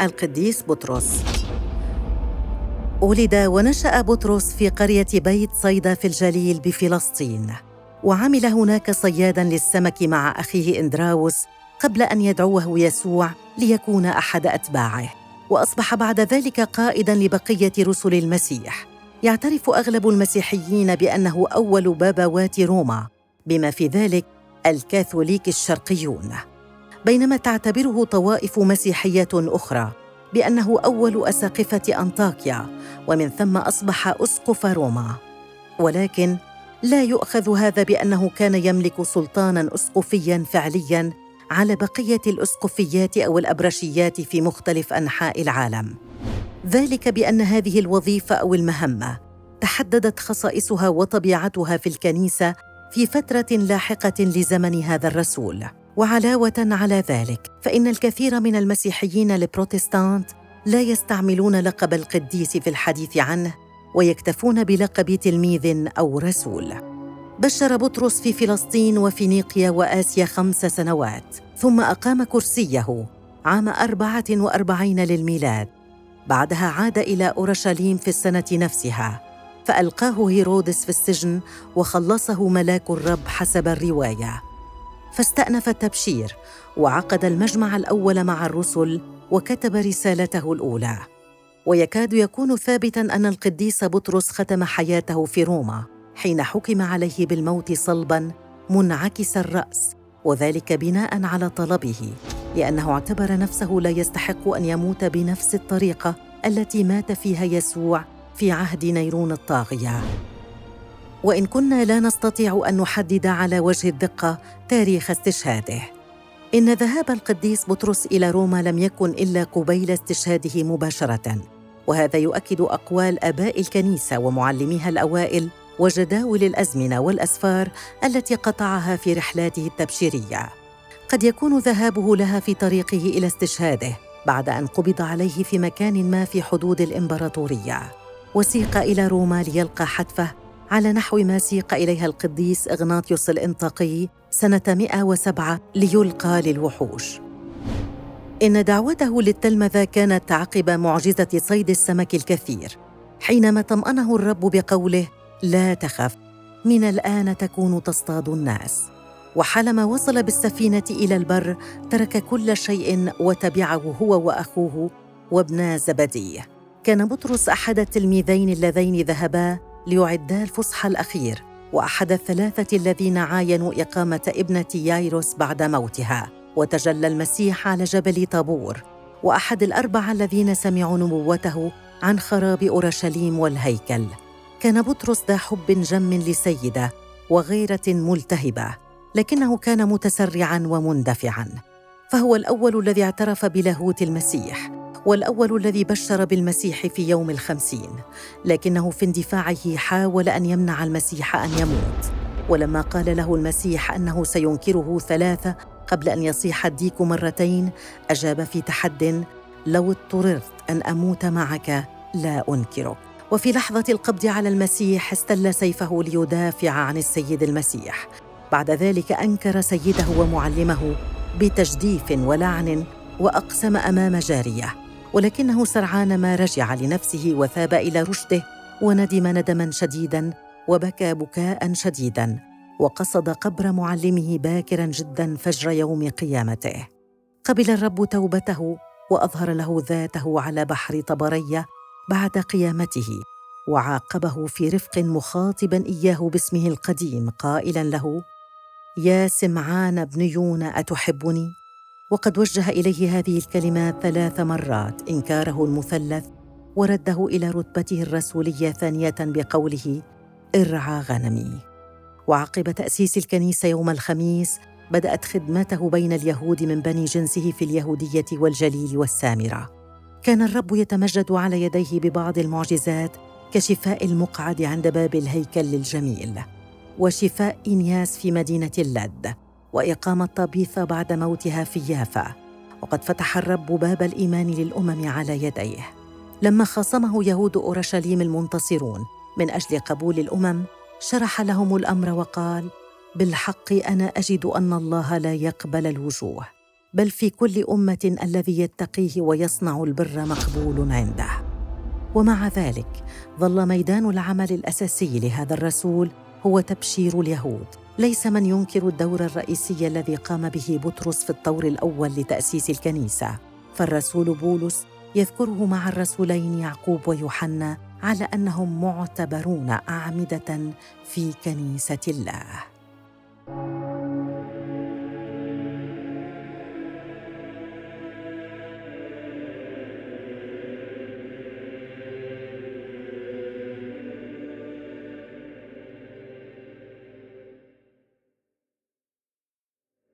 القديس بطرس. ولد ونشأ بطرس في قرية بيت صيدا في الجليل بفلسطين. وعمل هناك صيادا للسمك مع أخيه إندراوس قبل أن يدعوه يسوع ليكون أحد أتباعه. وأصبح بعد ذلك قائدا لبقية رسل المسيح. يعترف أغلب المسيحيين بأنه أول بابوات روما. بما في ذلك الكاثوليك الشرقيون. بينما تعتبره طوائف مسيحيه أخرى بأنه أول أساقفة أنطاكيا ومن ثم أصبح أسقف روما. ولكن لا يؤخذ هذا بأنه كان يملك سلطانا أسقفيا فعليا على بقية الأسقفيات أو الأبرشيات في مختلف أنحاء العالم. ذلك بأن هذه الوظيفة أو المهمة تحددت خصائصها وطبيعتها في الكنيسة في فترة لاحقة لزمن هذا الرسول. وعلاوة على ذلك فإن الكثير من المسيحيين البروتستانت لا يستعملون لقب القديس في الحديث عنه ويكتفون بلقب تلميذ أو رسول. بشر بطرس في فلسطين وفينيقيا وآسيا خمس سنوات ثم أقام كرسيه عام أربعة وأربعين للميلاد. بعدها عاد إلى أورشليم في السنة نفسها فألقاه هيرودس في السجن وخلصه ملاك الرب حسب الرواية. فاستأنف التبشير وعقد المجمع الأول مع الرسل وكتب رسالته الأولى. ويكاد يكون ثابتا أن القديس بطرس ختم حياته في روما حين حكم عليه بالموت صلبا منعكس الرأس وذلك بناء على طلبه لأنه اعتبر نفسه لا يستحق أن يموت بنفس الطريقة التي مات فيها يسوع في عهد نيرون الطاغية. وإن كنا لا نستطيع أن نحدد على وجه الدقة تاريخ استشهاده. إن ذهاب القديس بطرس إلى روما لم يكن إلا قبيل استشهاده مباشرة وهذا يؤكد أقوال آباء الكنيسة ومعلميها الأوائل وجداول الأزمنة والأسفار التي قطعها في رحلاته التبشيرية. قد يكون ذهابه لها في طريقه إلى استشهاده بعد أن قبض عليه في مكان ما في حدود الإمبراطورية. وسيق إلى روما ليلقى حتفه على نحو ما سيق إليها القديس إغناطيوس الإنطاقي سنة 107 ليلقى للوحوش. إن دعوته للتلمذة كانت عقب معجزة صيد السمك الكثير حينما طمأنه الرب بقوله لا تخف من الآن تكون تصطاد الناس وحالما وصل بالسفينة إلى البر ترك كل شيء وتبعه هو وأخوه وابنا زبدي كان بطرس أحد التلميذين اللذين ذهبا ليعدا الفصحى الأخير وأحد الثلاثة الذين عاينوا إقامة ابنة يايروس بعد موتها. وتجلى المسيح على جبل طابور. وأحد الأربعة الذين سمعوا نبوته عن خراب أورشليم والهيكل. كان بطرس ذا حب جم لسيدة وغيرة ملتهبة لكنه كان متسرعا ومندفعا. فهو الأول الذي اعترف بلاهوت المسيح. والأول الذي بشر بالمسيح في يوم الخمسين لكنه في اندفاعه حاول أن يمنع المسيح أن يموت. ولما قال له المسيح أنه سينكره ثلاثة قبل أن يصيح الديك مرتين أجاب في تحد لو اضطررت أن أموت معك لا أنكرك. وفي لحظة القبض على المسيح استل سيفه ليدافع عن السيد المسيح. بعد ذلك أنكر سيده ومعلمه بتجديف ولعن وأقسم أمام جارية. ولكنه سرعان ما رجع لنفسه وثاب إلى رشده وندم ندما شديدا وبكى بكاء شديدا وقصد قبر معلمه باكرا جدا فجر يوم قيامته. قبل الرب توبته وأظهر له ذاته على بحر طبرية بعد قيامته وعاقبه في رفق مخاطبا إياه باسمه القديم قائلا له يا سمعان بن يونا أتحبني؟ وقد وجه إليه هذه الكلمات ثلاث مرات. إنكاره المثلث ورده إلى رتبته الرسولية ثانية بقوله ارعى غنمي وعقب تأسيس الكنيسة يوم الخميس بدأت خدمته بين اليهود من بني جنسه في اليهودية والجليل والسامرة. كان الرب يتمجد على يديه ببعض المعجزات كشفاء المقعد عند باب الهيكل الجميل وشفاء إنياس في مدينة اللد. واقامه طبيثه بعد موتها في يافا وقد فتح الرب باب الإيمان للأمم على يديه. لما خاصمه يهود أورشليم المنتصرون من أجل قبول الأمم شرح لهم الأمر وقال بالحق أنا أجد أن الله لا يقبل الوجوه بل في كل أمة الذي يتقيه ويصنع البر مقبول عنده. ومع ذلك ظل ميدان العمل الأساسي لهذا الرسول هو تبشير اليهود. ليس من ينكر الدور الرئيسي الذي قام به بطرس في الطور الأول لتأسيس الكنيسة. فالرسول بولس يذكره مع الرسولين يعقوب ويوحنا على أنهم معتبرون أعمدة في كنيسة الله.